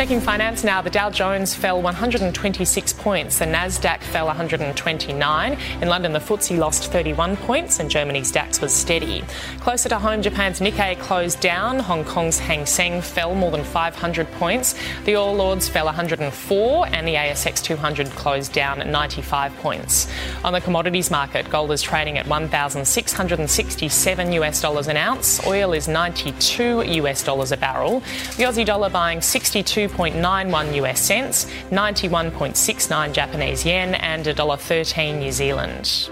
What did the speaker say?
Checking finance now, the Dow Jones fell 126 points, the Nasdaq fell 129. In London, the FTSE lost 31 points, and Germany's DAX was steady. Closer to home, Japan's Nikkei closed down. Hong Kong's Hang Seng fell more than 500 points. The All Ords fell 104, and the ASX 200 closed down at 95 points. On the commodities market, gold is trading at 1,667 US dollars an ounce. Oil is 92 US dollars a barrel. The Aussie dollar buying 62.91 US cents, 91.69 Japanese yen, and $1.13 New Zealand.